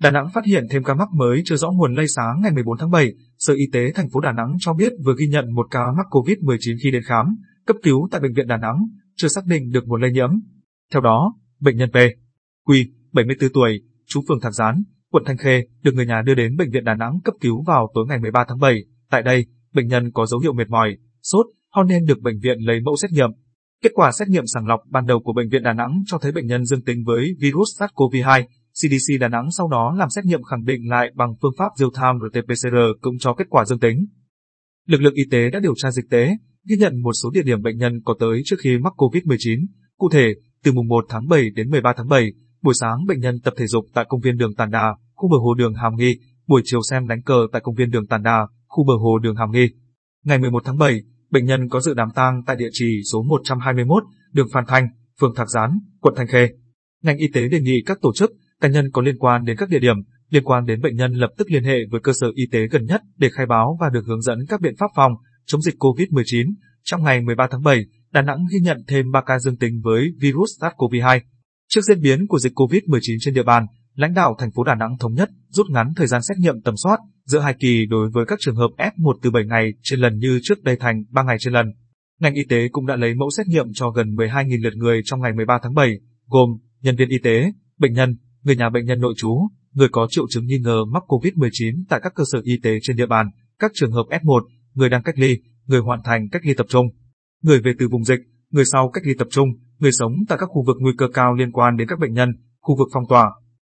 Đà Nẵng phát hiện thêm ca mắc mới chưa rõ nguồn lây sáng ngày 14 tháng 7. Sở Y tế thành phố Đà Nẵng cho biết vừa ghi nhận một ca mắc COVID-19 khi đến khám, cấp cứu tại bệnh viện Đà Nẵng, chưa xác định được nguồn lây nhiễm. Theo đó, bệnh nhân P, Q, 74 tuổi, trú phường Thạc Gián, quận Thanh Khê, được người nhà đưa đến bệnh viện Đà Nẵng cấp cứu vào tối ngày 13 tháng 7. Tại đây, bệnh nhân có dấu hiệu mệt mỏi, sốt, ho nên được bệnh viện lấy mẫu xét nghiệm. Kết quả xét nghiệm sàng lọc ban đầu của bệnh viện Đà Nẵng cho thấy bệnh nhân dương tính với virus SARS-CoV-2. CDC Đà Nẵng sau đó làm xét nghiệm khẳng định lại bằng phương pháp real-time RT-PCR cũng cho kết quả dương tính. Lực lượng y tế đã điều tra dịch tế, ghi nhận một số địa điểm bệnh nhân có tới trước khi mắc COVID-19. Cụ thể, từ mùng 1 tháng 7 đến 13 tháng 7, buổi sáng bệnh nhân tập thể dục tại công viên đường Tàn Đà, khu bờ hồ đường Hàm Nghi, buổi chiều xem đánh cờ tại công viên đường Tàn Đà, khu bờ hồ đường Hàm Nghi. Ngày 11 tháng 7, bệnh nhân có dự đám tang tại địa chỉ số 121, đường Phan Thanh, phường Thạc Gián, quận Thanh Khê. Ngành y tế đề nghị các tổ chức, cá nhân có liên quan đến các địa điểm liên quan đến bệnh nhân lập tức liên hệ với cơ sở y tế gần nhất để khai báo và được hướng dẫn các biện pháp phòng chống dịch COVID-19. Trong ngày 13 tháng 7, Đà Nẵng ghi nhận thêm 3 ca dương tính với virus SARS-CoV-2. Trước diễn biến của dịch COVID-19 trên địa bàn, lãnh đạo thành phố Đà Nẵng thống nhất rút ngắn thời gian xét nghiệm tầm soát giữa hai kỳ đối với các trường hợp F1 từ 7 ngày trên lần như trước đây thành 3 ngày trên lần. Ngành y tế cũng đã lấy mẫu xét nghiệm cho gần 12.000 lượt người trong ngày 13 tháng 7, gồm nhân viên y tế, bệnh nhân, người nhà bệnh nhân nội trú, người có triệu chứng nghi ngờ mắc COVID-19 tại các cơ sở y tế trên địa bàn, các trường hợp F1, người đang cách ly, người hoàn thành cách ly tập trung, người về từ vùng dịch, người sau cách ly tập trung, người sống tại các khu vực nguy cơ cao liên quan đến các bệnh nhân, khu vực phong tỏa,